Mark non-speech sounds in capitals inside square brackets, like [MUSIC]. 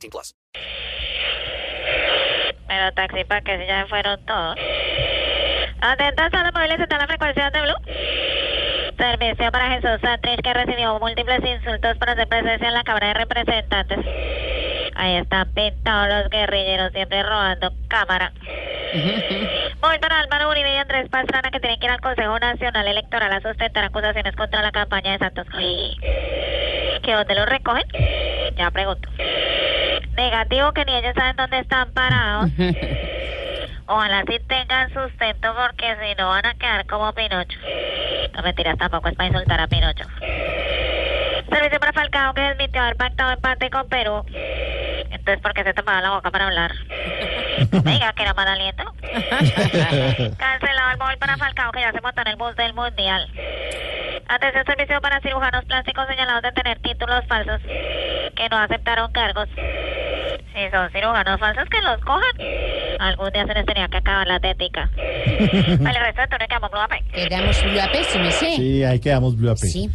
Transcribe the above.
18 plus. Pero taxi para que ya fueron todos. Atenta, sala móviles está en la frecuencia de Blue. Servicio para Jesús Santrich que recibió múltiples insultos por hacer presencia en la Cámara de Representantes. Ahí están pintados los guerrilleros siempre robando cámara. Para Álvaro Uribe y Andrés Pastrana que tienen que ir al Consejo Nacional Electoral a sustentar acusaciones contra la campaña de Santos. ¿Que dónde los recogen? Ya pregunto. Negativo que ni ellos saben dónde están parados. Ojalá sí tengan sustento porque si no van a quedar como Pinocho. No mentiras, tampoco es para insultar a Pinocho. Servicio para Falcao que desmintió haber pactado empate con Perú. Entonces, ¿por qué se tapaba la boca para hablar? [LAUGHS] Venga, que era mal aliento. Cancelado el móvil para Falcao que ya se montó en el bus del Mundial. Atención, servicio para cirujanos plásticos señalados de tener títulos falsos que no aceptaron cargos. Si son cirujanos falsos, que los cojan. Algún día se les tenía que acabar la tética. [LAUGHS] Vale, resto de turno quedamos Blue Ape. Quedamos Blue AP, sí me sé. Sí, ahí quedamos Blue AP. Sí.